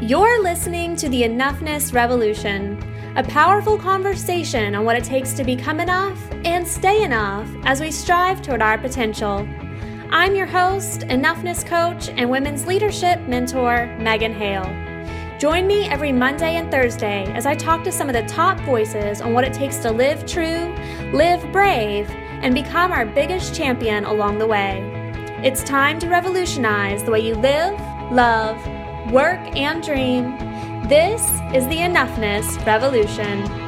You're listening to the Enoughness Revolution, a powerful conversation on what it takes to become enough and stay enough as we strive toward our potential. I'm your host, Enoughness Coach, and Women's Leadership Mentor, Megan Hale. Join me every Monday and Thursday as I talk to some of the top voices on what it takes to live true, live brave, and become our biggest champion along the way. It's time to revolutionize the way you live, love, work, and dream. This is the Enoughness Revolution.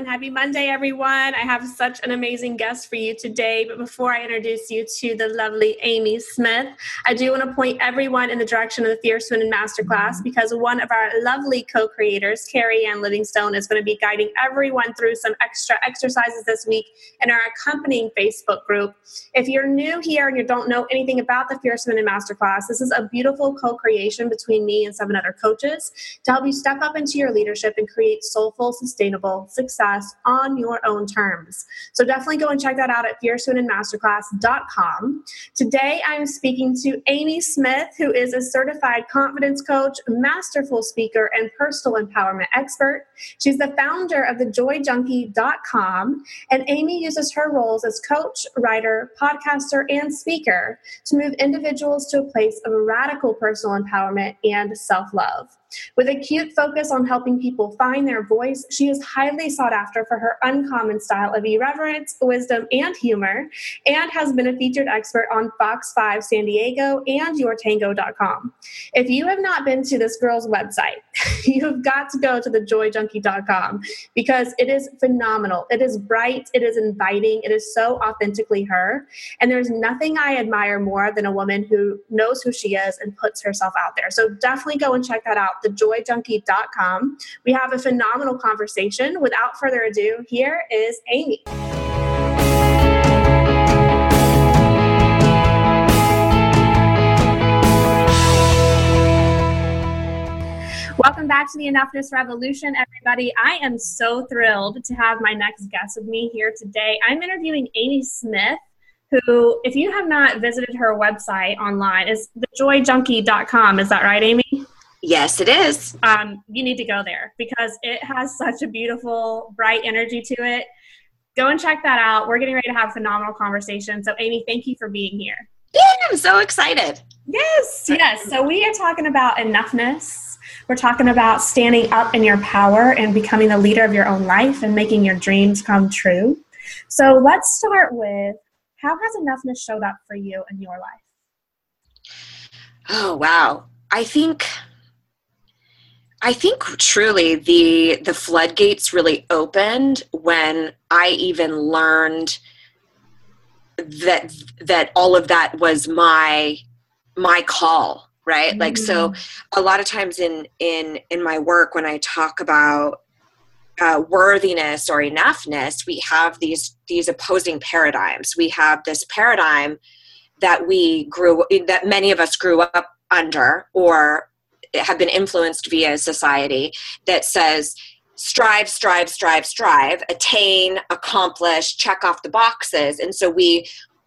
And happy Monday, everyone. I have such an amazing guest for you today. But before I introduce you to the lovely Amy Smith, I do want to point everyone in the direction of the Fierce Women Masterclass because one of our lovely co creators, Carrie Ann Livingstone, is going to be guiding everyone through some extra exercises this week in our accompanying Facebook group. If you're new here and you don't know anything about the Fierce Women Masterclass, this is a beautiful co creation between me and seven other coaches to help you step up into your leadership and create soulful, sustainable, success on your own terms. So definitely go and check that out at fiercewomenmasterclass.com. Today I'm speaking to Amy Smith, who is a certified confidence coach, masterful speaker, and personal empowerment expert. She's the founder of thejoyjunkie.com, and Amy uses her roles as coach, writer, podcaster, and speaker to move individuals to a place of radical personal empowerment and self love. With a cute focus on helping people find their voice, she is highly sought after for her uncommon style of irreverence, wisdom, and humor, and has been a featured expert on Fox 5 San Diego and YourTango.com. If you have not been to this girl's website, you've got to go to thejoyjunkie.com because it is phenomenal. It is bright, it is inviting, it is so authentically her. And there's nothing I admire more than a woman who knows who she is and puts herself out there. So definitely go and check that out thejoyjunkie.com. We have a phenomenal conversation. Without further ado, here is Amy. Welcome back to the Enoughness Revolution, everybody. I am so thrilled to have my next guest with me here today. I'm interviewing Amy Smith, who, if you have not visited her website online, is thejoyjunkie.com. Is that right, Amy? Yes, it is. Um, you need to go there because it has such a beautiful, bright energy to it. Go and check that out. We're getting ready to have a phenomenal conversation. So, Amy, thank you for being here. Yeah, I'm so excited. Yes, yes. So, we are talking about enoughness. We're talking about standing up in your power and becoming the leader of your own life and making your dreams come true. So, let's start with how has enoughness showed up for you in your life? Oh, wow. I think I think truly the the floodgates really opened when I even learned that that all of that was my my call right mm-hmm. like so mm-hmm. a lot of times in in in my work when i talk about uh, worthiness or enoughness we have these these opposing paradigms we have this paradigm that we grew that many of us grew up under or have been influenced via society that says strive strive strive strive attain accomplish check off the boxes. And so we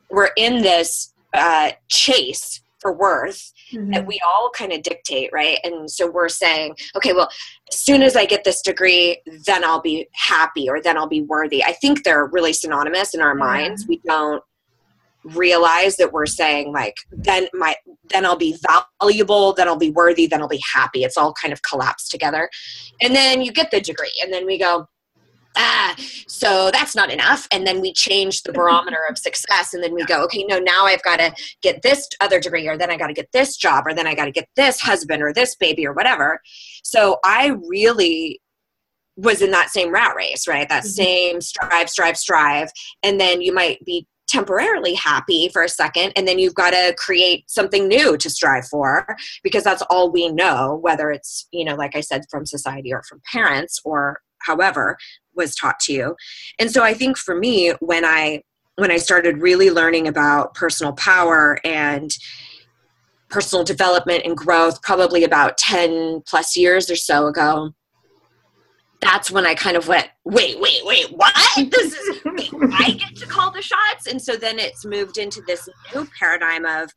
we're in this uh, chase for worth mm-hmm. that we all kind of dictate right? And so we're saying okay well as soon as i get this degree then i'll be happy or then i'll be worthy. I think they're really synonymous in our minds. We don't realize that we're saying like then my then i'll be valuable then i'll be worthy then i'll be happy. It's all kind of collapsed together. And then you get the degree and then we go ah so that's not enough. And then we change the barometer of success and then we go okay no now i've got to get this other degree or then i got to get this job or then i got to get this husband or this baby or whatever. So i really was in that same rat race right? That mm-hmm. same strive strive strive. And then you might be temporarily happy for a second and then you've got to create something new to strive for because that's all we know whether it's you know like i said from society or from parents or however was taught to you. And so i think for me when i when i started really learning about personal power and personal development and growth probably about 10 plus years or so ago that's when I kind of went, wait, wait, wait, what? This is I get to call the shots. And so then it's moved into this new paradigm of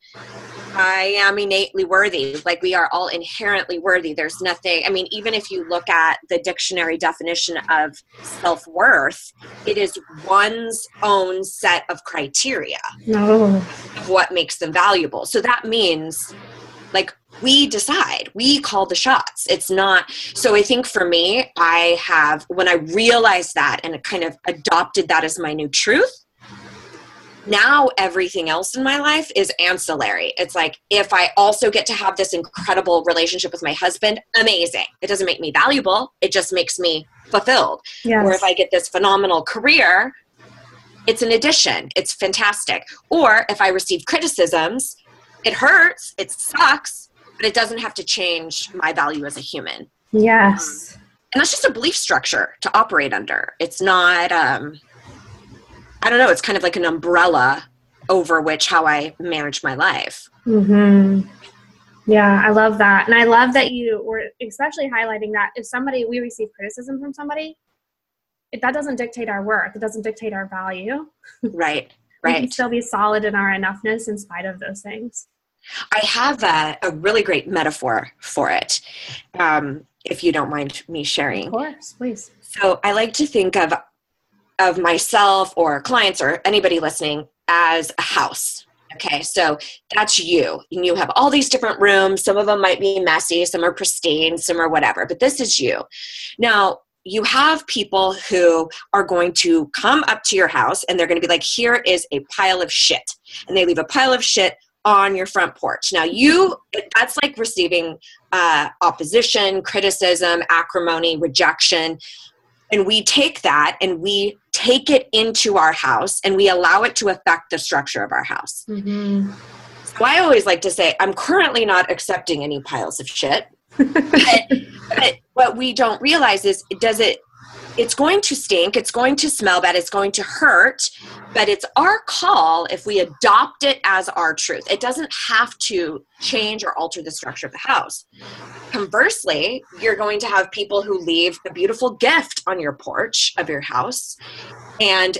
I am innately worthy. Like we are all inherently worthy. There's nothing, I mean, even if you look at the dictionary definition of self worth, it is one's own set of criteria No. of what makes them valuable. So that means like we decide. We call the shots. It's not so i think for me i have when i realized that and kind of adopted that as my new truth now everything else in my life is ancillary. It's like if i also get to have this incredible relationship with my husband amazing. It doesn't make me valuable. It just makes me fulfilled. Yes. or if I get this phenomenal career, it's an addition. It's fantastic. Or if I receive criticisms, it hurts, it sucks, but it doesn't have to change my value as a human. yes. And that's just a belief structure to operate under. It's not, um, I don't know, it's kind of like an umbrella over which how I manage my life. hmm Yeah, I love that. And I love that you were especially highlighting that if somebody, we receive criticism from somebody, if that doesn't dictate our worth, it doesn't dictate our value. Right, right. We can still be solid in our enoughness in spite of those things. I have a, a really great metaphor for it, um, if you don't mind me sharing. Of course, please. So I like to think of of myself or clients or anybody listening as a house. Okay, so that's you. And you have all these different rooms. Some of them might be messy, some are pristine, some are whatever, but this is you. Now, you have people who are going to come up to your house and they're going to be like, here is a pile of shit. And they leave a pile of shit on your front porch. Now, you, that's like receiving uh, opposition, criticism, acrimony, rejection and we take that and we take it into our house and we allow it to affect the structure of our house. Mm-hmm. So I always like to say, I'm currently not accepting any piles of shit. but, but what we don't realize is, does it? It's going to stink. It's going to smell bad. It's going to hurt. But it's our call if we adopt it as our truth. It doesn't have to change or alter the structure of the house. Conversely, you're going to have people who leave a beautiful gift on your porch of your house. And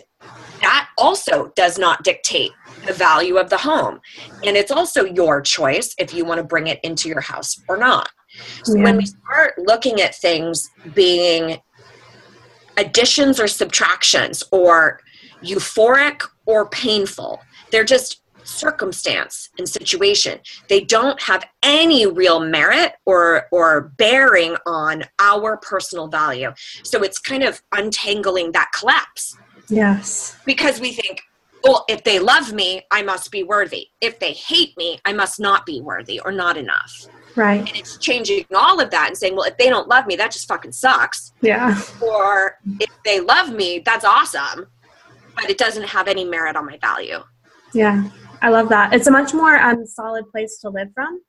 that also does not dictate the value of the home. And it's also your choice if you want to bring it into your house or not. So Yeah. when we start looking at things being additions or subtractions or euphoric or painful, they're just circumstance and situation. They don't have any real merit or or bearing on our personal value. So it's kind of untangling that collapse Yes. because we think well if they love me i must be worthy if they hate me i must not be worthy or not enough Right. and it's changing all of that and saying well if they don't love me that just fucking sucks Yeah. or if they love me that's awesome but it doesn't have any merit on my value Yeah. I love that. It's a much more um, solid place to live from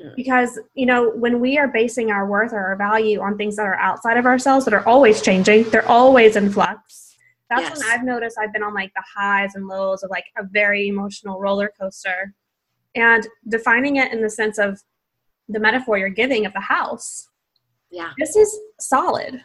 Mhm. because, you know, when we are basing our worth or our value on things that are outside of ourselves that are always changing, they're always in flux. That's Yes. when I've noticed I've been on like the highs and lows of like a very emotional roller coaster. And defining it in the sense of the metaphor you're giving of the house, yeah this is solid.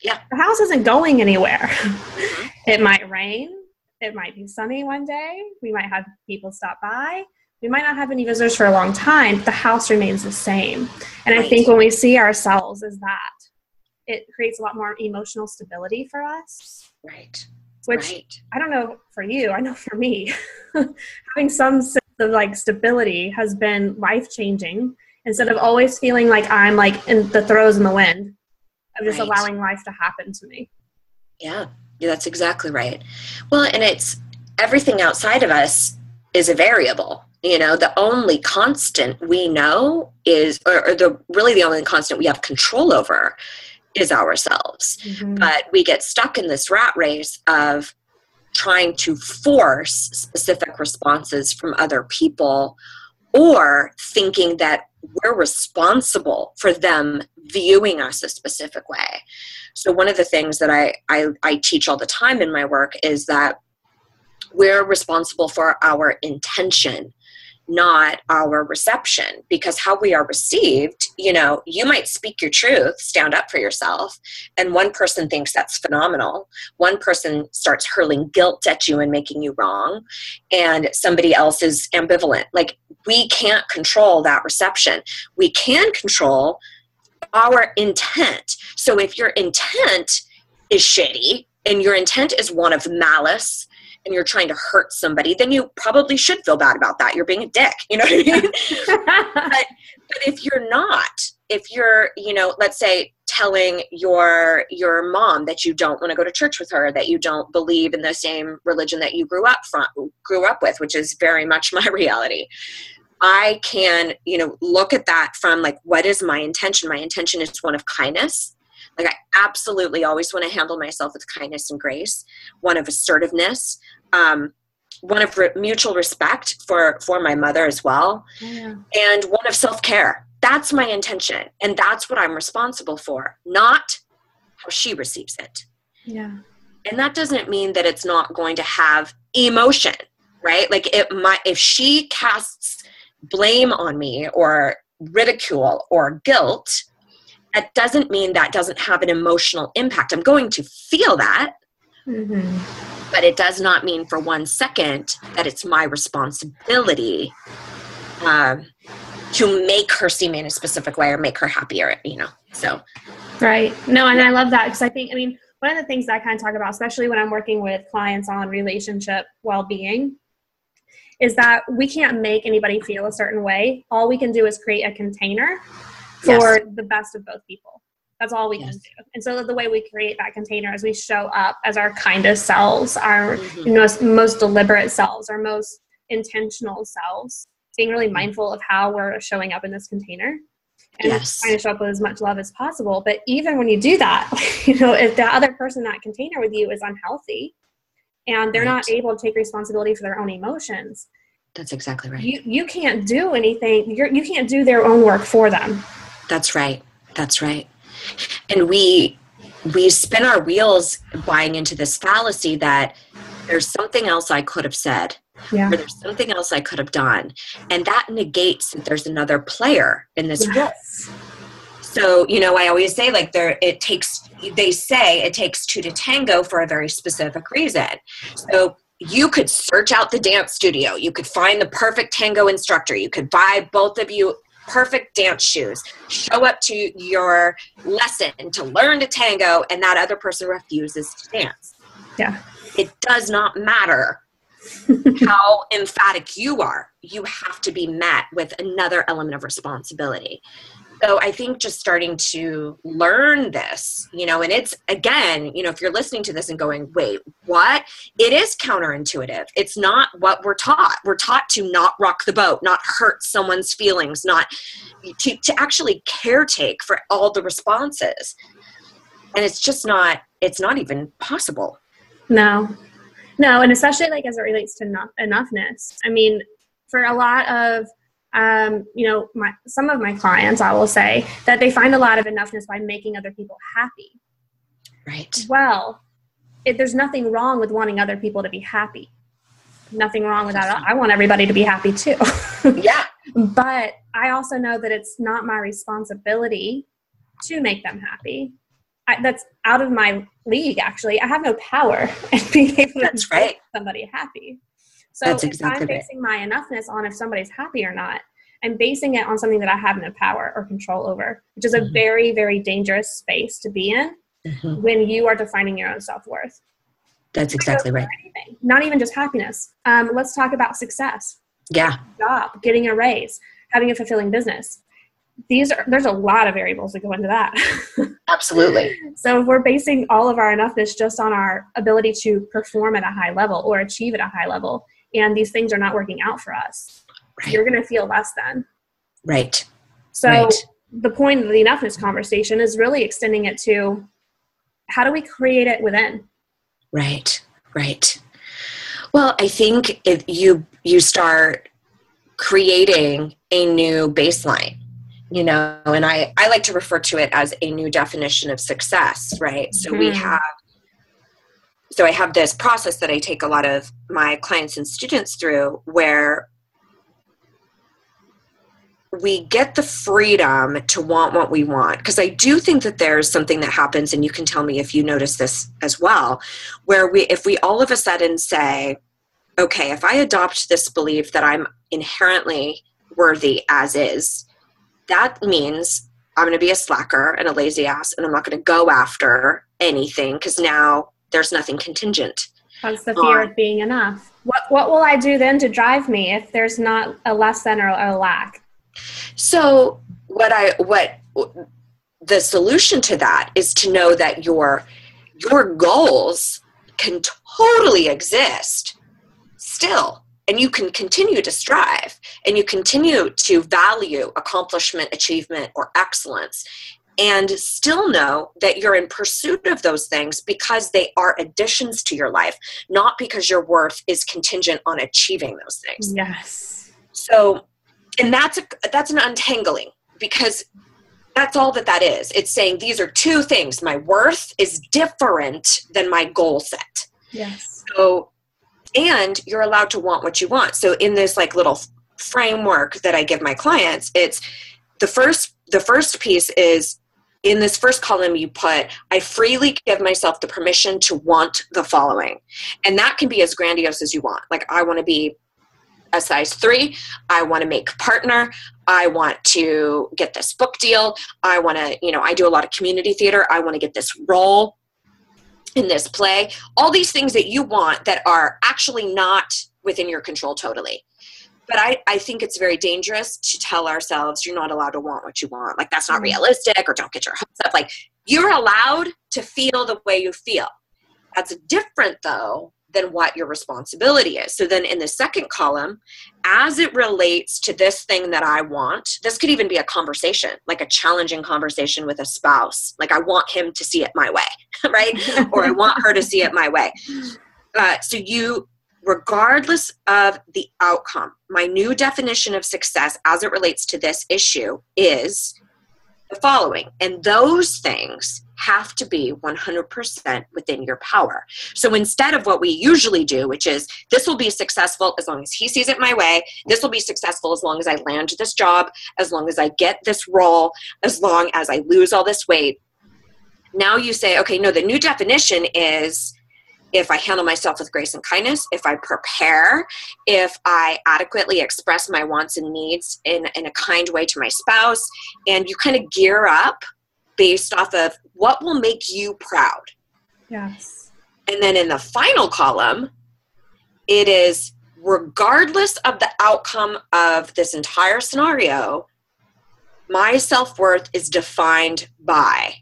Yeah. The house isn't going anywhere. Mhm. it might rain. It might be sunny one day. We might have people stop by. We might not have any visitors for a long time. The house remains the same. And I think when we see ourselves as that, it creates a lot more emotional stability for us. right Which right I don't know for you, I know for me, having some sense of like stability has been life changing instead of always feeling like I'm like in the throes in the wind of just Right. allowing life to happen to me. Yeah, yeah, that's exactly right. Well, and it's everything outside of us is a variable. You know, the only constant we know is, or, or the really the only constant we have control over is ourselves. Mm-hmm. But we get stuck in this rat race of trying to force specific responses from other people or thinking that we're responsible for them viewing us a specific way. So one of the things that I, I, I teach all the time in my work is that we're responsible for our intention, not our reception because how we are received you know you might speak your truth stand up for yourself and one person thinks that's phenomenal. One person starts hurling guilt at you and making you wrong and somebody else is ambivalent. Like we can't control that reception. We can control our intent. So if your intent is shitty and your intent is one of malice and you're trying to hurt somebody, then you probably should feel bad about that. You're being a dick, you know what I mean? but, but if you're not, if you're, you know, let's say telling your your mom that you don't want to go to church with her, that you don't believe in the same religion that you grew up from grew up with, which is very much my reality. I can, you know, look at that from like what is my intention? My intention is one of kindness like I absolutely always want to handle myself with kindness and grace, one of assertiveness, um, one of re- mutual respect for for my mother as well, yeah. and one of self care. That's my intention, and that's what I'm responsible for, not how she receives it. Yeah. And that doesn't mean that it's not going to have emotion, right? Like it might if she casts blame on me or ridicule or guilt, that doesn't mean that doesn't have an emotional impact. I'm going to feel that. Mm-hmm. But it does not mean for one second that it's my responsibility um, to make her see me in a specific way or make her happier, you know. So, right. No, and I love that because I think, I mean, one of the things that I kind of talk about, especially when I'm working with clients on relationship well being, is that we can't make anybody feel a certain way. All we can do is create a container for yes. the best of both people. That's all we yes. can do. And so the way we create that container is we show up as our kindest selves, our mm-hmm. most, most deliberate selves, our most intentional selves, being really mindful of how we're showing up in this container and yes. trying to show up with as much love as possible. But even when you do that, you know, if the other person in that container with you is unhealthy and they're right. not able to take responsibility for their own emotions, that's exactly right. You you can't do anything. You're, you can't do their own work for them. That's right. That's right. And we we spin our wheels buying into this fallacy that there's something else I could have said. Yeah. Or there's something else I could have done. And that negates that there's another player in this yes. So, you know, I always say like there it takes they say it takes two to tango for a very specific reason. So you could search out the dance studio. You could find the perfect tango instructor. You could buy both of you perfect dance shoes, show up to your lesson to learn to tango, and that other person refuses to dance. Yeah. It does not matter how emphatic you are, you have to be met with another element of responsibility so i think just starting to learn this you know and it's again you know if you're listening to this and going wait what? It is counterintuitive. It's not what we're taught. We're taught to not rock the boat not hurt someone's feelings not to, to actually caretake for all the responses. And it's just not it's not even possible. No. No and especially like as it relates to not enoughness. I mean for a lot of um, you know, my, some of my clients, I will say that they find a lot of enoughness by making other people happy. Right. Well, it, there's nothing wrong with wanting other people to be happy. Nothing wrong with that. I want everybody to be happy too. yeah. But I also know that it's not my responsibility to make them happy. I, that's out of my league, actually. I have no power in being able that's to right. make somebody happy. So That's if exactly I'm basing my enoughness on if somebody's happy or not, I'm basing it on something that I have no power or control over, which is a mm-hmm. very, very dangerous space to be in mm-hmm. when you are defining your own self worth. That's exactly right. Anything, not even just happiness. Um, let's talk about success. Yeah. Job, getting a raise, having a fulfilling business. These are there's a lot of variables that go into that. Absolutely. so if we're basing all of our enoughness just on our ability to perform at a high level or achieve at a high level, and these things are not working out for us, right. you're going to feel less than. Right. So right. the point of the enoughness conversation is really extending it to how do we create it within? Right. Right. Well, I think if you you start creating a new baseline you know and i i like to refer to it as a new definition of success right so mm-hmm. we have so I have this process that I take a lot of my clients and students through where we get the freedom to want what we want. Because i do think that there's something that happens and you can tell me if you notice this as well where we if we all of a sudden say okay if i adopt this belief that i'm inherently worthy as is that means i'm going to be a slacker and a lazy ass and i'm not going to go after anything because now there's nothing contingent that's the fear um, of being enough? What, what will i do then to drive me if there's not a less than or a lack? So what I what the solution to that is to know that your your goals can totally exist still and you can continue to strive and you continue to value accomplishment achievement or excellence and still know that you're in pursuit of those things because they are additions to your life not because your worth is contingent on achieving those things. Yes. So and that's a that's an untangling because that's all that that is. It's saying these are two things. My worth is different than my goal set. Yes. So and you're allowed to want what you want. So in this like little framework that i give my clients it's the first the first piece is in this first column you put i freely give myself the permission to want the following and that can be as grandiose as you want like i want to be a size three. I want to make partner. I want to get this book deal. I want to, you know, I do a lot of community theater. I want to get this role in this play. All these things that you want that are actually not within your control totally. But I, I think it's very dangerous to tell ourselves you're not allowed to want what you want. Like that's not mm-hmm. realistic or don't get your hopes up. Like you're allowed to feel the way you feel. That's different though than what your responsibility is. So then in the second column, as it relates to this thing that I want, this could even be a conversation, like a challenging conversation with a spouse. Like I want him to see it my way, right? or I want her to see it my way. Uh, so you, regardless of the outcome, my new definition of success as it relates to this issue is the following. And those things have to be 100% within your power. So instead of what we usually do, which is this will be successful as long as he sees it my way, this will be successful as long as I land this job, as long as I get this role, as long as I lose all this weight. Now you say, okay, no, the new definition is if I handle myself with grace and kindness, if I prepare, if I adequately express my wants and needs in, in a kind way to my spouse, and you kind of gear up based off of what will make you proud. Yes. And then in the final column, it is regardless of the outcome of this entire scenario, my self worth is defined by.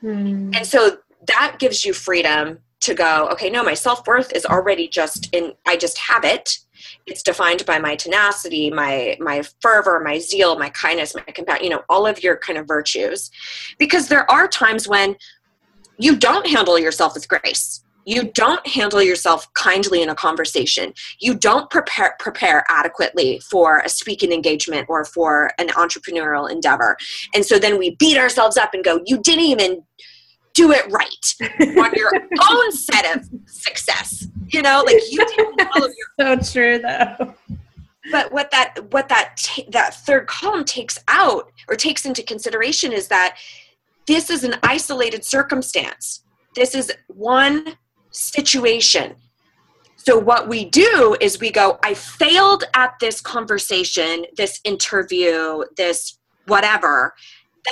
Hmm. And so that gives you freedom to go, okay, no, my self worth is already just in, I just have it. It's defined by my tenacity my my fervor my zeal my kindness my compassion you know all of your kind of virtues. Because there are times when you don't handle yourself with grace. You don't handle yourself kindly in a conversation. You don't prepare prepare adequately for a speaking engagement or for an entrepreneurial endeavor. And so then we beat ourselves up and go you didn't even do it right on your own set of success. You know, like you didn't follow your so true though. But what that what that that third column takes out or takes into consideration is that this is an isolated circumstance. This is one situation. So what we do is we go, I failed at this conversation, this interview, this whatever.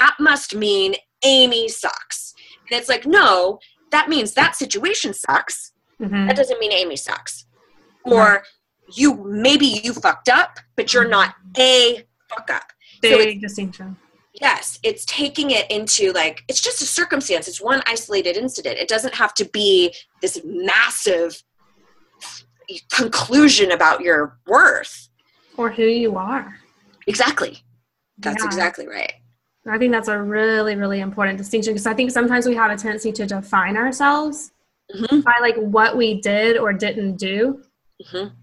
That must mean Amy sucks and it's like, no, that means that situation sucks. Mm-hmm. That doesn't mean Amy sucks. Or you maybe you fucked up, but you're not a fuck up. Big so distinction. Yes, it's taking it into like it's just a circumstance. It's one isolated incident. It doesn't have to be this massive conclusion about your worth or who you are. Exactly. That's yeah. exactly right. I think that's a really, really important distinction because I think sometimes we have a tendency to define ourselves mm-hmm. by like what we did or didn't do. Mm-hmm.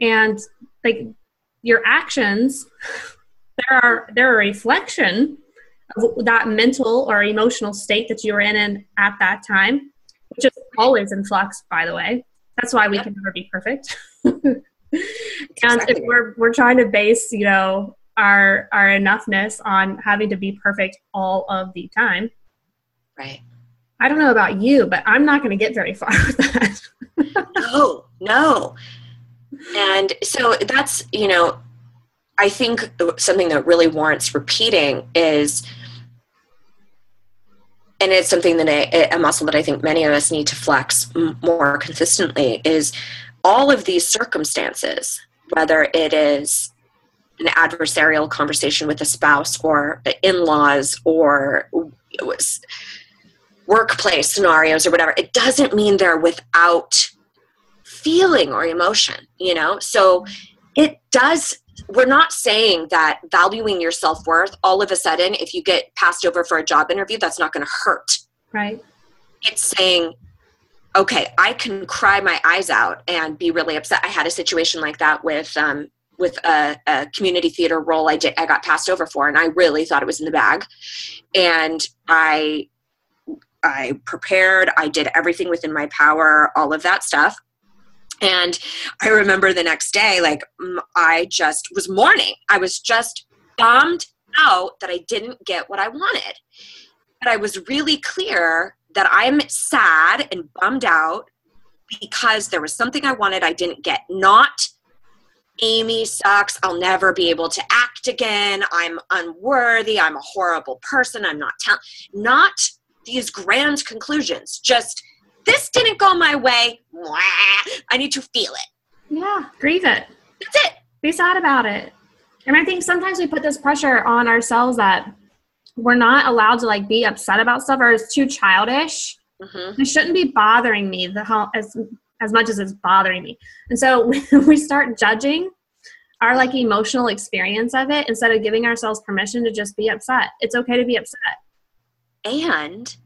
And like your actions, there are they're a reflection of that mental or emotional state that you were in, in at that time, which is always in flux, by the way. That's why we yep. can never be perfect. and exactly. if we're we're trying to base, you know, our our enoughness on having to be perfect all of the time. Right. I don't know about you, but I'm not going to get very far with that. no, no. And so that's, you know, I think something that really warrants repeating is, and it's something that I, a muscle that I think many of us need to flex more consistently is all of these circumstances, whether it is an adversarial conversation with a spouse or in-laws or workplace scenarios or whatever, it doesn't mean they're without feeling or emotion, you know? So it does, we're not saying that valuing your self worth, all of a sudden, if you get passed over for a job interview, that's not going to hurt. Right. It's saying, okay, I can cry my eyes out and be really upset. I had a situation like that with um, with a, a, community theater role I did I got passed over for and I really thought it was in the bag and I I prepared, I did everything within my power, all of that stuff. And I remember the next day, like, I just was mourning. I was just bummed out that I didn't get what I wanted. But I was really clear that I'm sad and bummed out because there was something I wanted I didn't get. Not Amy sucks. I'll never be able to act again. I'm unworthy. I'm a horrible person. I'm not talented. Not these grand conclusions. Just this didn't go my way. I need to feel it. Yeah, grieve it. That's it. Be sad about it. And I think sometimes we put this pressure on ourselves that we're not allowed to like be upset about stuff or it's too childish. Mm-hmm. It shouldn't be bothering me the how as as much as it's bothering me. And so we start judging our like emotional experience of it instead of giving ourselves permission to just be upset. It's okay to be upset and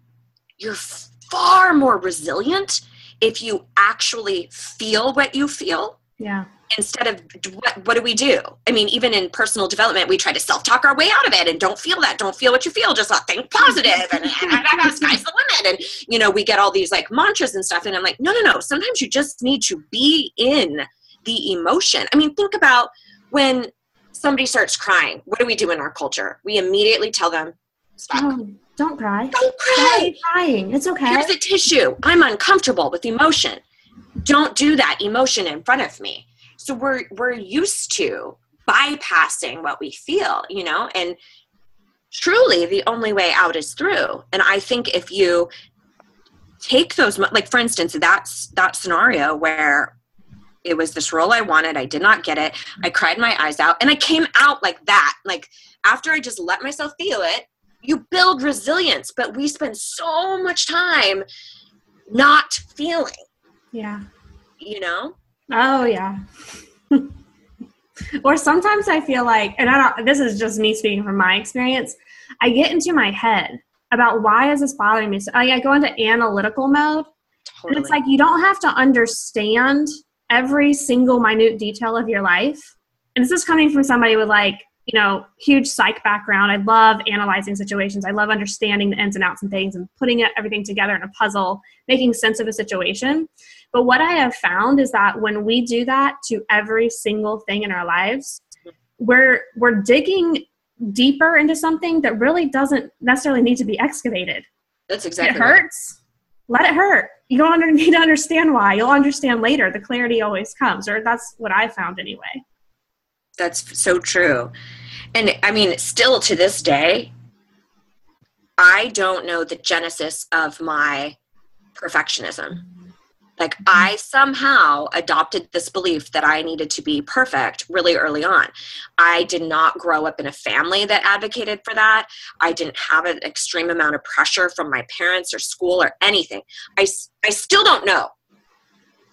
you're far more resilient if you actually feel what you feel yeah instead of what, what do we do i mean even in personal development we try to self-talk our way out of it and don't feel that don't feel what you feel just think positive and sky's the limit and you know we get all these like mantras and stuff and i'm like no no no sometimes you just need to be in the emotion i mean think about when somebody starts crying what do we do in our culture we immediately tell them stop oh don't cry. Don't cry. crying. It's okay. Here's a tissue. I'm uncomfortable with emotion. Don't do that emotion in front of me. So we're we're used to bypassing what we feel, you know, and truly the only way out is through. And I think if you take those like for instance that's that scenario where it was this role I wanted. I did not get it. I cried my eyes out and I came out like that. Like after I just let myself feel it, you build resilience but we spend so much time not feeling yeah you know oh yeah or sometimes i feel like and i don't this is just me speaking from my experience i get into my head about why is this bothering me so i, I go into analytical mode totally. and it's like you don't have to understand every single minute detail of your life and this is coming from somebody with like you know, huge psych background. I love analyzing situations. I love understanding the ins and outs and things and putting everything together in a puzzle, making sense of a situation. But what I have found is that when we do that to every single thing in our lives, we're we're digging deeper into something that really doesn't necessarily need to be excavated. That's exactly. It hurts. Right. Let it hurt. You don't need to understand why. You'll understand later. The clarity always comes, or that's what I found anyway. That's so true. And I mean, still to this day, I don't know the genesis of my perfectionism. Like, mm-hmm. I somehow adopted this belief that I needed to be perfect really early on. I did not grow up in a family that advocated for that. I didn't have an extreme amount of pressure from my parents or school or anything. I, I still don't know.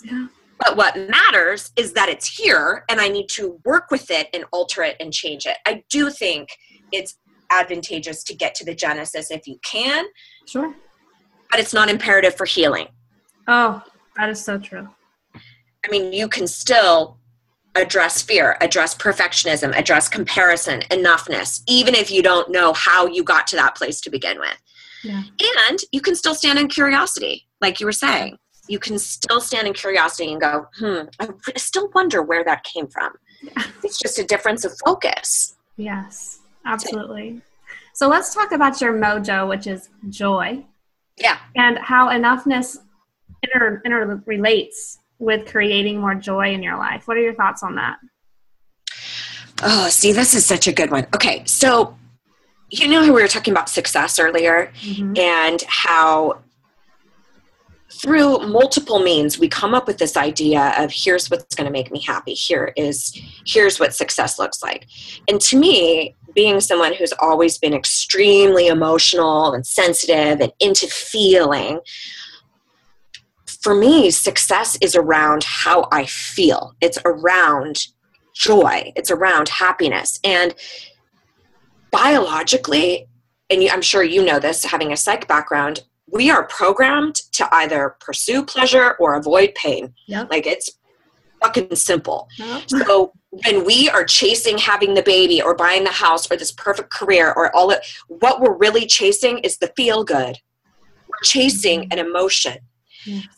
Yeah. But what matters is that it's here and I need to work with it and alter it and change it. I do think it's advantageous to get to the genesis if you can. Sure. But it's not imperative for healing. Oh, that is so true. I mean, you can still address fear, address perfectionism, address comparison, enoughness, even if you don't know how you got to that place to begin with. Yeah. And you can still stand in curiosity, like you were saying you can still stand in curiosity and go, hmm, I still wonder where that came from. It's just a difference of focus. Yes, absolutely. So let's talk about your mojo, which is joy. Yeah. And how enoughness inter, interrelates with creating more joy in your life. What are your thoughts on that? Oh, see, this is such a good one. Okay, so you know how we were talking about success earlier mm-hmm. and how through multiple means we come up with this idea of here's what's going to make me happy here is here's what success looks like and to me being someone who's always been extremely emotional and sensitive and into feeling for me success is around how i feel it's around joy it's around happiness and biologically and i'm sure you know this having a psych background we are programmed to either pursue pleasure or avoid pain. Yep. Like it's fucking simple. Yep. So when we are chasing having the baby or buying the house or this perfect career or all it, what we're really chasing is the feel good. We're chasing mm-hmm. an emotion.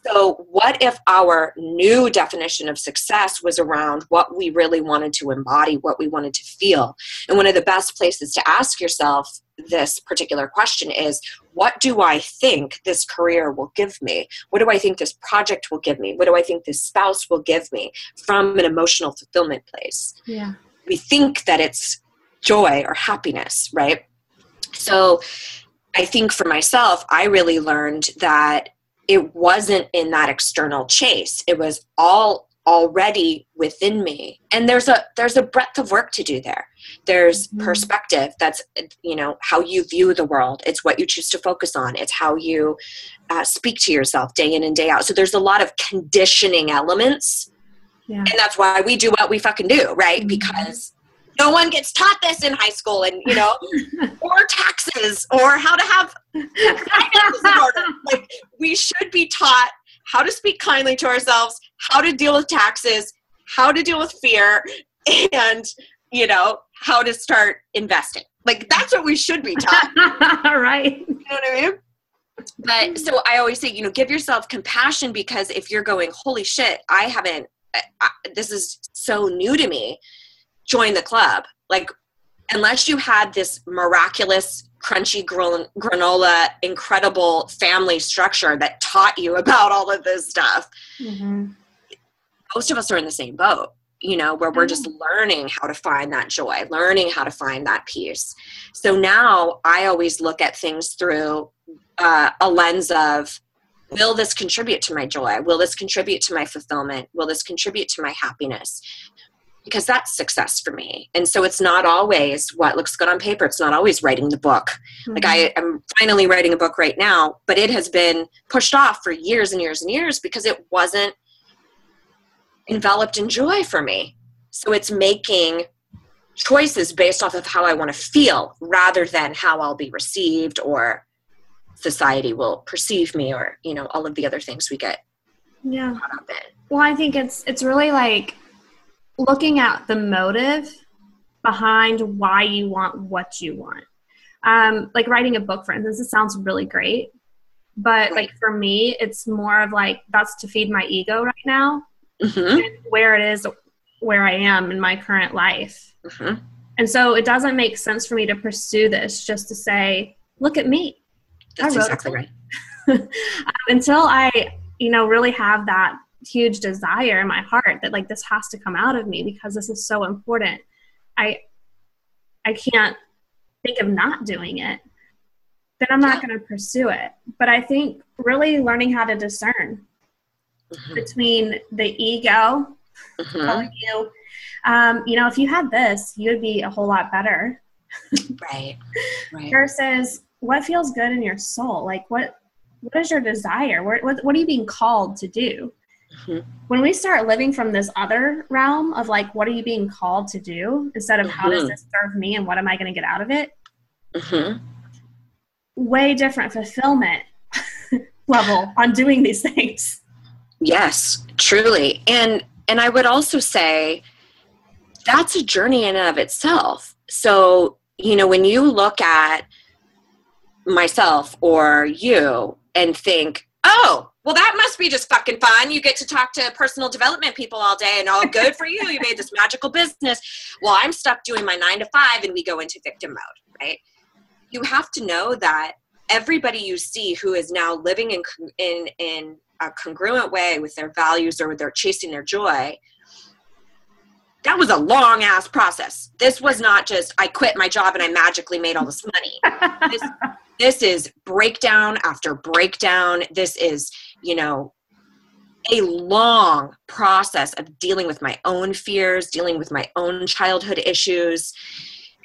So, what if our new definition of success was around what we really wanted to embody, what we wanted to feel? And one of the best places to ask yourself this particular question is what do I think this career will give me? What do I think this project will give me? What do I think this spouse will give me from an emotional fulfillment place? Yeah. We think that it's joy or happiness, right? So, I think for myself, I really learned that it wasn't in that external chase. It was all already within me. And there's a there's a breadth of work to do there. There's mm-hmm. perspective. That's you know how you view the world. It's what you choose to focus on. It's how you uh, speak to yourself day in and day out. So there's a lot of conditioning elements. Yeah. and that's why we do what we fucking do right? Mm-hmm. because no one gets taught this in high school and you know or taxes or how to have finances in order. Like we should be taught how to speak kindly to ourselves how to deal with taxes how to deal with fear and you know how to start investing. Like that's what we should be taught. Right. You know what i mean? But so i always say you know give yourself compassion because if you're going holy shit i haven't I, this is so new to me join the club. Like, unless you had this miraculous, crunchy granola, incredible family structure that taught you about all of this stuff, mm-hmm. most of us are in the same boat you know, where we're just mm-hmm. learning how to find that joy, learning how to find that peace. So now I always look at things through uh, a lens of will this contribute to my joy? Will this contribute to my fulfillment? Will this contribute to my happiness? Because that's success for me. And so it's not always what looks good on paper. It's not always writing the book. Mm-hmm. Like I am finally writing a book right now, but it has been pushed off for years and years and years because it wasn't enveloped in joy for me. So it's making choices based off of how I want to feel rather than how I'll be received or society will perceive me or, you know, all of the other things we get yeah. Well, I think it's it's really like looking at the motive behind why you want what you want. Um, like writing a book, for instance, it sounds really great. But like for me, it's more of like that's to feed my ego right now, mm-hmm. where it is, where I am in my current life. Mm-hmm. And so it doesn't make sense for me to pursue this just to say, look at me. That's exactly right. Until I, you know, really have that huge desire in my heart that like this has to come out of me because this is so important. I i can't think of not doing it. Then i'm not going to pursue it. But i think really learning how to discern mm-hmm. between the ego mm-hmm. telling you um, you know if you had this you'd be a whole lot better. Right, right. Versus what feels good in your soul? Like what what is your desire? What, what, what are you being called to do Mm-hmm. When we start living from this other realm of like, what are you being called to do instead of mm-hmm. how does mm-hmm. this serve me and what am I going to get out of it? Mm-hmm. Way different fulfillment level on doing these things. Yes, truly. And and I would also say that's a journey in and of itself. So, you know, when you look at myself or you and think, oh, well, that must be just fucking fun. You get to talk to personal development people all day and all good for you. You made this magical business. Well, I'm stuck doing my nine to five and we go into victim mode, right? You have to know that everybody you see who is now living in, in, in a congruent way with their values or they're chasing their joy that was a long ass process. This was not just I quit my job and I magically made all this money. this, this is breakdown after breakdown. This is, you know, a long process of dealing with my own fears, dealing with my own childhood issues.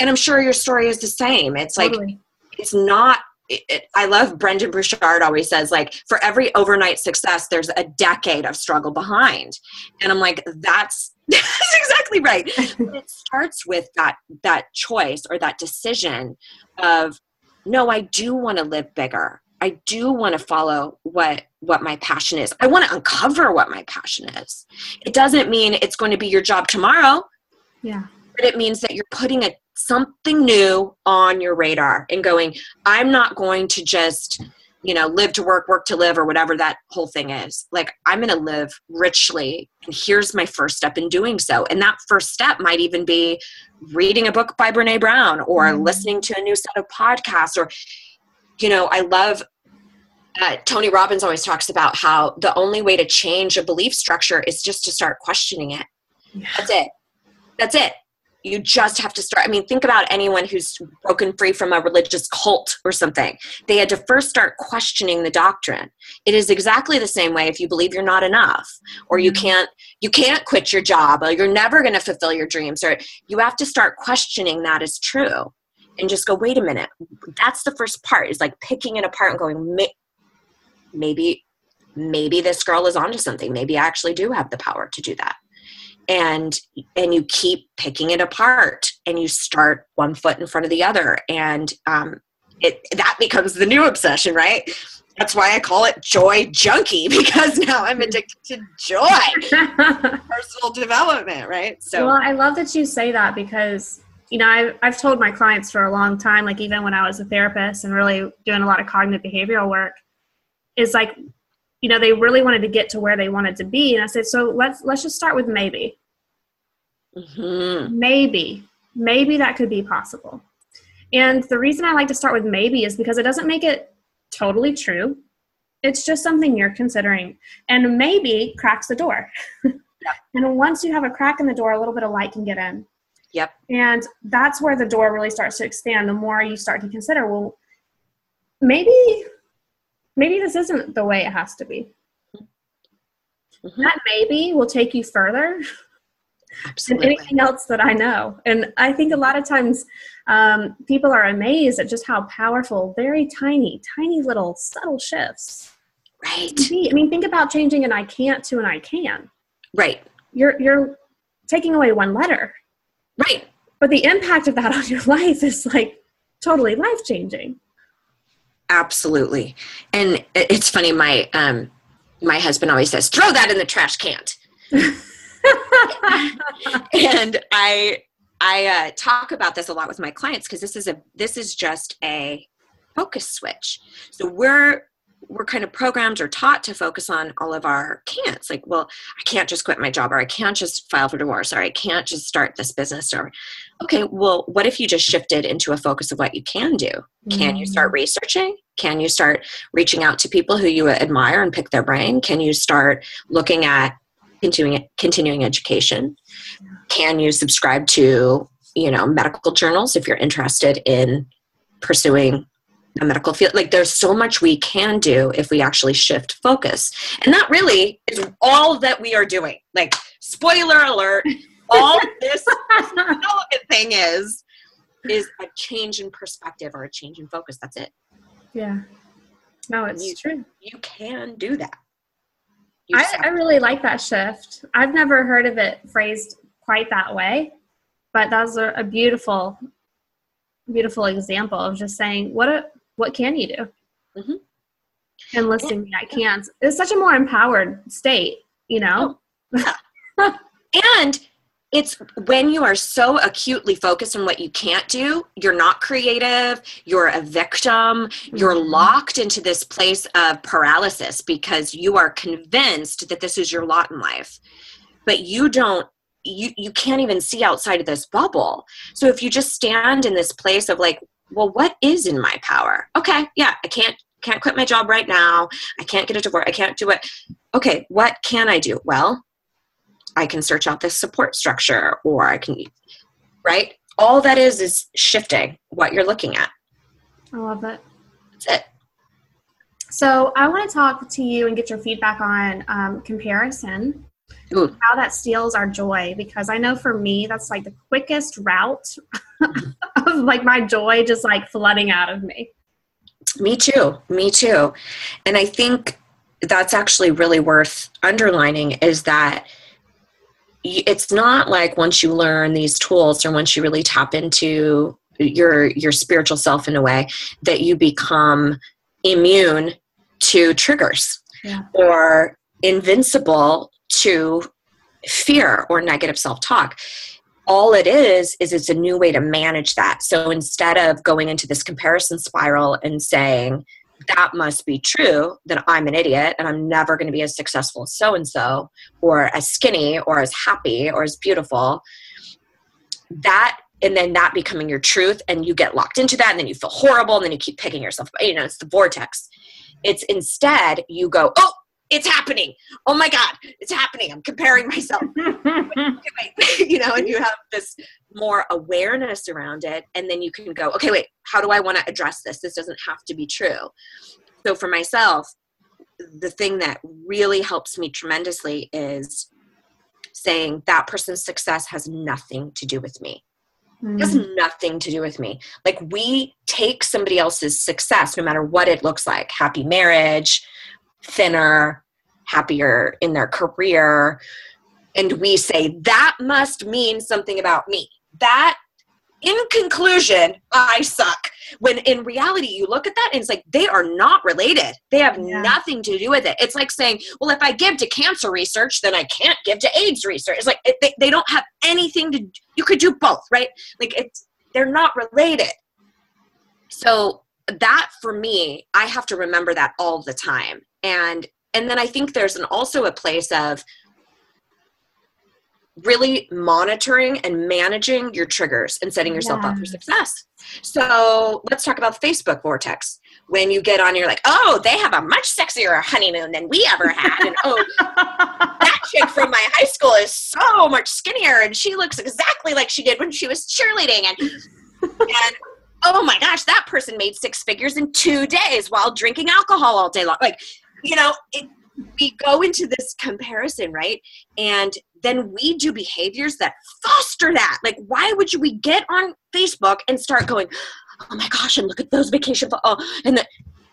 And I'm sure your story is the same. It's like, totally. it's not it, it, I love Brendon Burchard always says like for every overnight success there's a decade of struggle behind and I'm like that's that's exactly right it starts with that that choice or that decision of no I do want to live bigger I do want to follow what what my passion is. I want to uncover what my passion is. It doesn't mean it's going to be your job tomorrow. Yeah. But it means that you're putting a something new on your radar and going i'm not going to just you know live to work work to live or whatever that whole thing is. Like i'm going to live richly and here's my first step in doing so. And that first step might even be reading a book by brene brown or mm-hmm. listening to a new set of podcasts or you know i love uh, Tony Robbins always talks about how the only way to change a belief structure is just to start questioning it. Yeah. That's it. That's it you just have to start i mean think about anyone who's broken free from a religious cult or something they had to first start questioning the doctrine it is exactly the same way if you believe you're not enough or you mm-hmm. can't you can't quit your job or you're never going to fulfill your dreams or you have to start questioning that is true and just go wait a minute that's the first part is like picking it apart and going maybe maybe this girl is onto something. Maybe i actually do have the power to do that. And and you keep picking it apart and you start one foot in front of the other. And um, it that becomes the new obsession right? That's why i call it joy junkie because now i'm addicted to joy. Personal development right? So well i love that you say that because you know I've, I've told my clients for a long time like even when i was a therapist and really doing a lot of cognitive behavioral work is like you know they really wanted to get to where they wanted to be. And i said so let's let's just start with maybe. Mm-hmm. maybe. Maybe that could be possible. And the reason i like to start with maybe is because it doesn't make it totally true. It's just something you're considering. And maybe cracks the door. Yep. and once you have a crack in the door a little bit of light can get in. Yep. And that's where the door really starts to expand the more you start to consider well maybe maybe this isn't the way it has to be. Mm-hmm. That maybe will take you further Absolutely. than anything else that I know. And I think a lot of times um, people are amazed at just how powerful, very tiny, tiny little subtle shifts. Right. I mean, think about changing an I can't to an I can. Right. You're you're taking away one letter. Right. But the impact of that on your life is like totally life changing absolutely. And it's funny my um my husband always says throw that in the trash can and i i uh, talk about this a lot with my clients because this is a this is just a focus switch. So we're we're kind of programmed or taught to focus on all of our can'ts. Like well i can't just quit my job or i can't just file for divorce or i can't just start this business or okay well what if you just shifted into a focus of what you can do? Can you start mm. researching? Can you start reaching out to people who you admire and pick their brain? Can you start looking at continuing continuing education? Can you subscribe to you know medical journals if you're interested in pursuing a medical field like there's so much we can do if we actually shift focus. And that really is all that we are doing. Like spoiler alert all this thing is is a change in perspective or a change in focus. That's it. Yeah. No it's you, true. you can do that. I, I really like that shift. I've never heard of it phrased quite that way but that was a, a beautiful beautiful example of just saying what a what can you do? Mm-hmm. And listing yeah. the I can't. It's such a more empowered state, you know? Oh, and it's when you are so acutely focused on what you can't do, you're not creative, you're a victim, you're Mhm. locked into this place of paralysis because you are convinced that this is your lot in life. But you don't you you can't even see outside of this bubble. So if you just stand in this place of like, well, what is in my power? Okay, yeah, I can't can't quit my job right now. I can't get a divorce. I can't do it. Okay, what can I do? Well, I can search out this support structure or I can, right? All that is is shifting what you're looking at. I love it. That's it. So I want to talk to you and get your feedback on um, comparison, Ooh. how that steals our joy. Because I know for me, that's like the quickest route of like my joy just like flooding out of me. Me too. Me too. And I think that's actually really worth underlining is that it's not like once you learn these tools or once you really tap into your your spiritual self in a way that you become immune to triggers Yeah. or invincible to fear or negative self-talk all it is is it's a new way to manage that so instead of going into this comparison spiral and saying that must be true then i'm an idiot and i'm never going to be as successful as so and so or as skinny or as happy or as beautiful that and then that becoming your truth and you get locked into that and then you feel horrible and then you keep picking yourself up. you know it's the vortex it's instead you go oh it's happening oh my god it's happening i'm comparing myself you know, and you have this more awareness around it, and then you can go, okay, wait, how do I want to address this? This doesn't have to be true. So for myself, the thing that really helps me tremendously is saying that person's success has nothing to do with me. It has mm. nothing to do with me. Like we take somebody else's success, no matter what it looks like happy marriage, thinner, happier in their career, and we say that must mean something about me. That, in conclusion, I suck. When in reality, you look at that and it's like they are not related. They have Yeah. nothing to do with it. It's like saying, well, if I give to cancer research, then I can't give to AIDS research. It's like they, they don't have anything to, you could do both, right? Like it's, they're not related. So that for me, I have to remember that all the time. And, and then I think there's an, also a place of, really monitoring and managing your triggers and setting yourself up for success. So let's talk about Facebook vortex. When you get on, you're like, oh, they have a much sexier honeymoon than we ever had. And oh, that chick from my high school is so much skinnier and she looks exactly like she did when she was cheerleading. And, and oh my gosh, that person made six figures in two days while drinking alcohol all day long. Like, you know, it, we go into this comparison, right? And then we do behaviors that foster that. Like, why would you, we get on Facebook and start going, oh my gosh, and look at those vacation, oh, and the,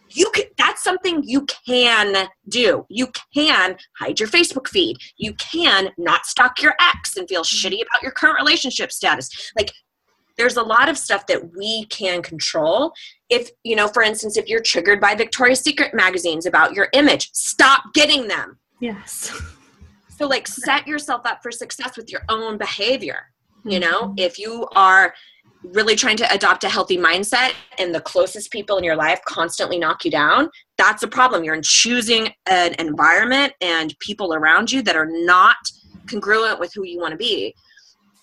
you can, that's something you can do. You can hide your Facebook feed. You can not stalk your ex and feel mm-hmm. shitty about your current relationship status. Like, there's a lot of stuff that we can control. If, you know, for instance, if you're triggered by Victoria's Secret magazines about your image, stop getting them. yes. So, like, set yourself up for success with your own behavior. You Mm-hmm. know, if you are really trying to adopt a healthy mindset and the closest people in your life constantly knock you down, that's a problem. You're in choosing an environment and people around you that are not congruent with who you want to be.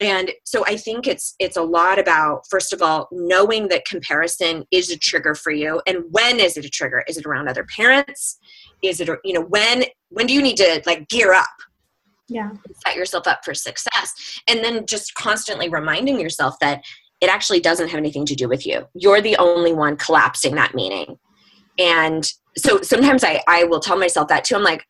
And so I think it's it's a lot about first of all knowing that comparison is a trigger for you and when is it a trigger? Is it around other parents? Is it you know when when do you need to like gear up? Yeah. set yourself up for success and then just constantly reminding yourself that it actually doesn't have anything to do with you you're the only one collapsing that meaning and so sometimes i i will tell myself that too i'm like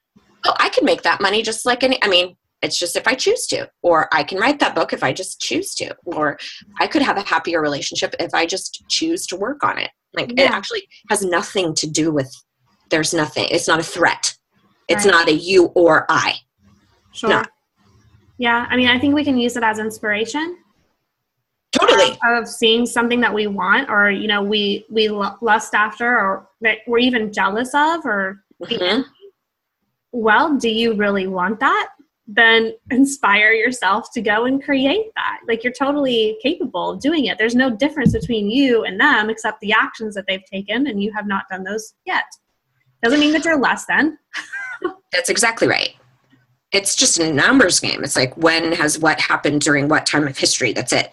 oh i can make that money just like any i mean it's just if i choose to or i can write that book if i just choose to or i could have a happier relationship if i just choose to work on it like it actually has nothing to do with there's nothing it's not a threat it's Right. not a you or i Sure. No. Yeah. I mean, I think we can use it as inspiration totally of seeing something that we want or, you know, we, we lust after or that we're even jealous of or Mhm. well, do you really want that? Then inspire yourself to go and create that. Like you're totally capable of doing it. There's no difference between you and them except the actions that they've taken, and you have not done those yet. Doesn't mean that you're less than. That's exactly right. It's just a numbers game. It's like when has what happened during what time of history. That's it.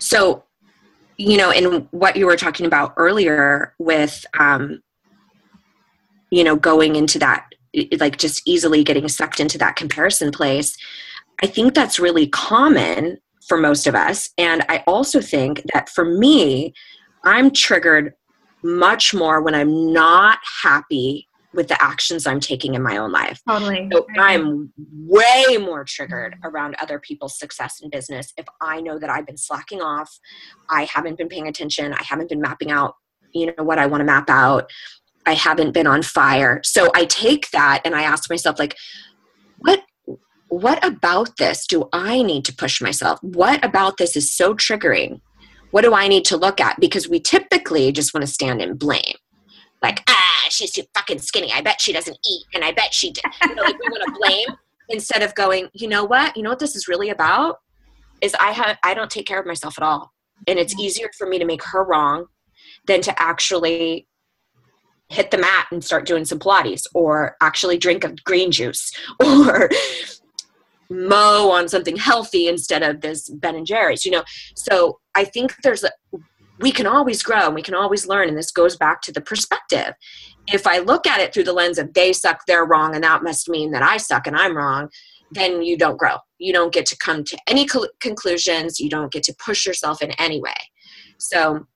So, you know, in what you were talking about earlier with, um, you know, going into that like just easily getting sucked into that comparison place i think that's really common for most of us. And i also think that for me i'm triggered much more when i'm not happy with the actions i'm taking in my own life. Totally. So i'm way more triggered around other people's success in business if i know that i've been slacking off i haven't been paying attention i haven't been mapping out you know what i want to map out I haven't been on fire. So I take that and I ask myself, like, what what about this do I need to push myself? What about this is so triggering? What do I need to look at? Because we typically just want to stand and blame. Like, ah, she's too fucking skinny. I bet she doesn't eat. And I bet she, did. you know, like we want to blame instead of going, you know what? You know what this is really about? Is I have I don't take care of myself at all. And it's easier for me to make her wrong than to actually hit the mat and start doing some Pilates or actually drink a green juice or mow on something healthy instead of this Ben and Jerry's, you know. So I think there's a we can always grow and we can always learn and this goes back to the perspective. If I look at it through the lens of they suck, they're wrong and that must mean that I suck and I'm wrong, then you don't grow. You don't get to come to any conclusions, you don't get to push yourself in any way. So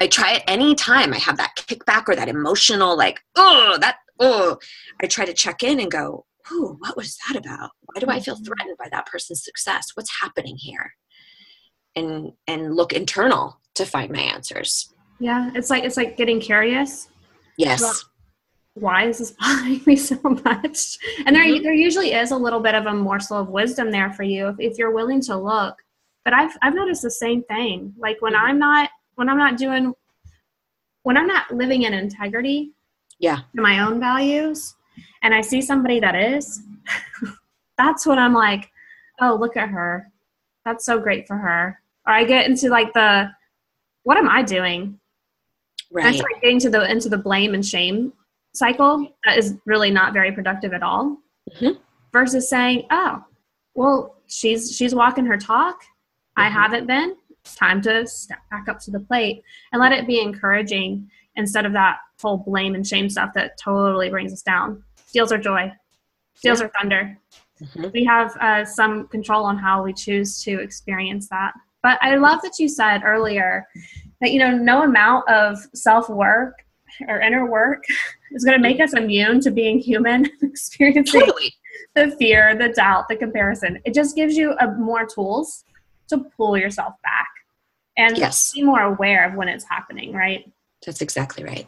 I try it anytime I have that kickback or that emotional, like, oh, that, oh, I try to check in and go, oh, what was that about? Why do I feel mm-hmm. threatened by that person's success? What's happening here? And and look internal to find my answers. Yeah, it's like it's like getting curious. Yes. Well, why is this bothering me so much? And there mm-hmm. there usually is a little bit of a morsel of wisdom there for you if, if you're willing to look. But I've I've noticed the same thing. Like when mm-hmm. I'm not when I'm not doing when I'm not living in integrity yeah. to my own values and I see somebody that is that's when I'm like oh look at her. That's so great for her. Or I get into like the what am I doing? Right. I start getting to the into the blame and shame cycle that is really not very productive at all mm-hmm. versus saying oh well she's she's walking her talk. Mm-hmm. I haven't been time to step back up to the plate and let it be encouraging instead of that whole blame and shame stuff that totally brings us down. Steals our joy, steals yeah. our thunder. Mm-hmm. We have uh, some control on how we choose to experience that. But I love that you said earlier that you know no amount of self work or inner work is going to make us immune to being human, experiencing totally. the fear, the doubt, the comparison. It just gives you a, more tools to pull yourself back and yes. be more aware of when it's happening, right? That's exactly right.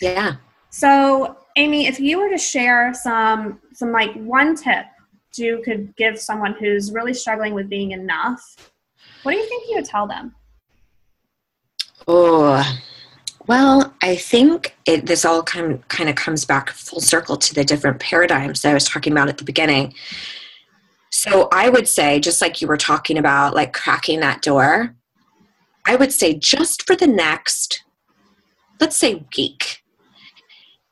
Yeah. So, Amy, if you were to share some some like one tip you could give someone who's really struggling with being enough, what do you think you would tell them? Oh, well, I think it, this all kind of, kind of comes back full circle to the different paradigms that I was talking about at the beginning. So I would say, just like you were talking about, like cracking that door, I would say just for the next, let's say, week,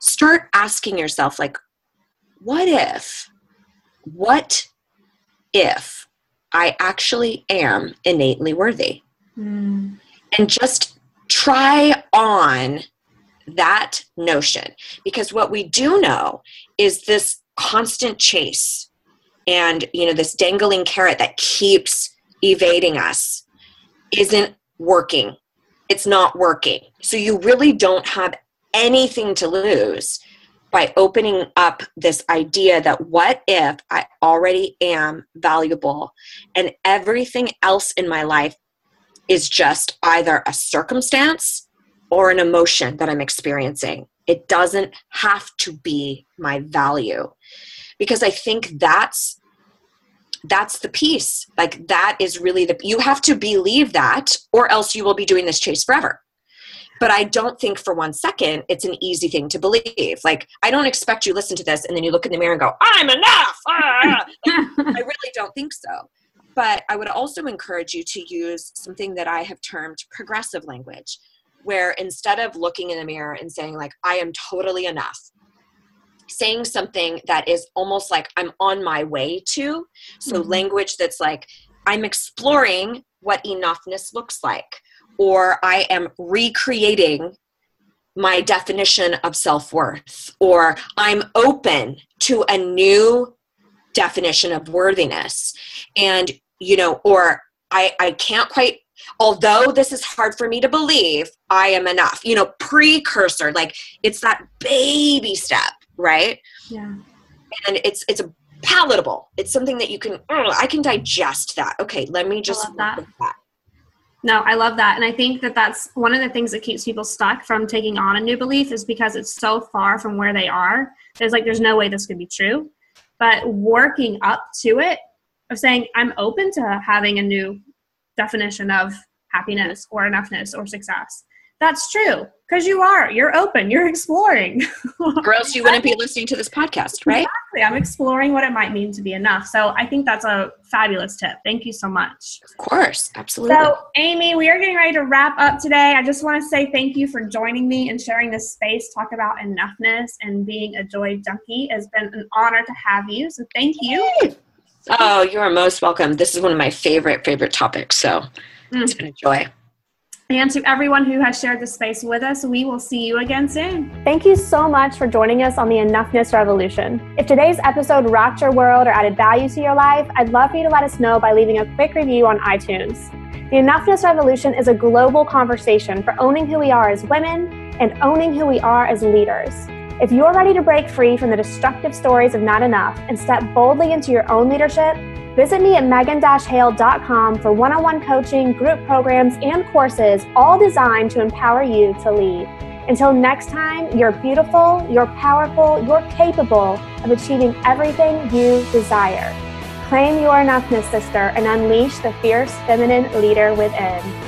start asking yourself, like, what if, what if I actually am innately worthy? Mm. And just try on that notion because what we do know is this constant chase and you know this dangling carrot that keeps evading us isn't working. It's not working. So you really don't have anything to lose by opening up this idea that what if I already am valuable and everything else in my life is just either a circumstance or an emotion that I'm experiencing. It doesn't have to be my value. Because I think that's that's the piece like that is really the you have to believe that or else you will be doing this chase forever but I don't think for one second it's an easy thing to believe. Like, I don't expect you listen to this and then you look in the mirror and go, I'm enough. Ah! Like, I really don't think so. But I would also encourage you to use something that I have termed progressive language, where instead of looking in the mirror and saying, like, I am totally enough, saying something that is almost like I'm on my way to. So, mm-hmm. language that's like, I'm exploring what enoughness looks like, or I am recreating my definition of self worth, or I'm open to a new definition of worthiness. And, you know, or I, I can't quite although this is hard for me to believe i am enough you know precursor like it's that baby step right? Yeah. And it's it's a palatable. It's something that you can oh, i can digest that. Okay let me just that. that. no i love that. And i think that that's one of the things that keeps people stuck from taking on a new belief is because it's so far from where they are. There's like there's no way this could be true. But working up to it of saying i'm open to having a new definition of happiness or enoughness or success that's true because you are. You're open. You're exploring. or else you wouldn't be listening to this podcast, right? Exactly. I'm exploring what it might mean to be enough. So I think that's a fabulous tip. Thank you so much. Of course. Absolutely. So, Amy, we are getting ready to wrap up today. I just want to say thank you for joining me and sharing this space, talk about enoughness and being a joy junkie. It's been an honor to have you. So thank you. Oh, you are most welcome. This is one of my favorite, favorite topics. So mm. it's been a joy. And to everyone who has shared this space with us, we will see you again soon. Thank you so much for joining us on the Enoughness Revolution. If today's episode rocked your world or added value to your life, I'd love for you to let us know by leaving a quick review on iTunes. The Enoughness Revolution is a global conversation for owning who we are as women and owning who we are as leaders. If you're ready to break free from the destructive stories of not enough and step boldly into your own leadership, Visit me at megan-hale.com for one-on-one coaching, group programs, and courses, all designed to empower you to lead. Until next time, you're beautiful, you're powerful, you're capable of achieving everything you desire. Claim your enoughness, sister, and unleash the fierce feminine leader within.